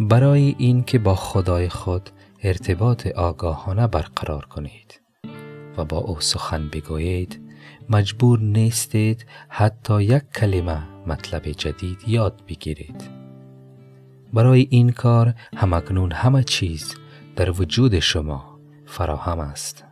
برای این که با خدای خود ارتباط آگاهانه برقرار کنید و با او سخن بگویید مجبور نیستید حتی یک کلمه مطلب جدید یاد بگیرید. برای این کار همکنون همه چیز در وجود شما فراهم است.